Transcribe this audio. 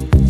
Thank you.